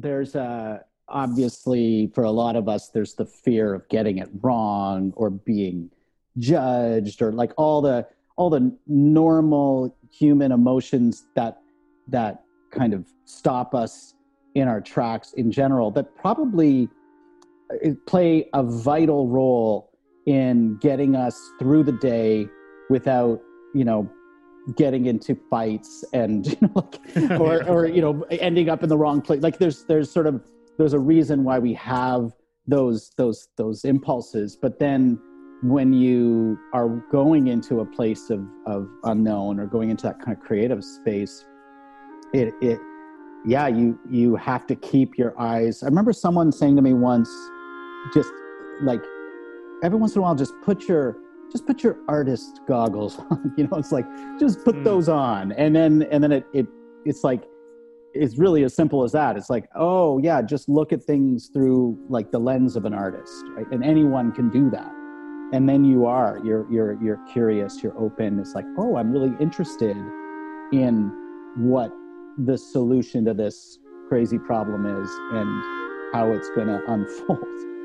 there's a obviously for a lot of us there's the fear of getting it wrong or being judged or like all the all the normal human emotions that that kind of stop us in our tracks in general that probably uh, play a vital role in getting us through the day without you know getting into fights and you know like, or or you know ending up in the wrong place. Like there's there's sort of there's a reason why we have those those those impulses. But then when you are going into a place of of unknown or going into that kind of creative space it it yeah you you have to keep your eyes. I remember someone saying to me once just like every once in a while just put your just put your artist goggles on you know it's like just put mm. those on. And then and then it, it it's like it's really as simple as that. It's like oh yeah just look at things through like the lens of an artist right? And anyone can do that. And then you are you're you're you're curious you're open. It's like oh i'm really interested in what the solution to this crazy problem is and how it's going to unfold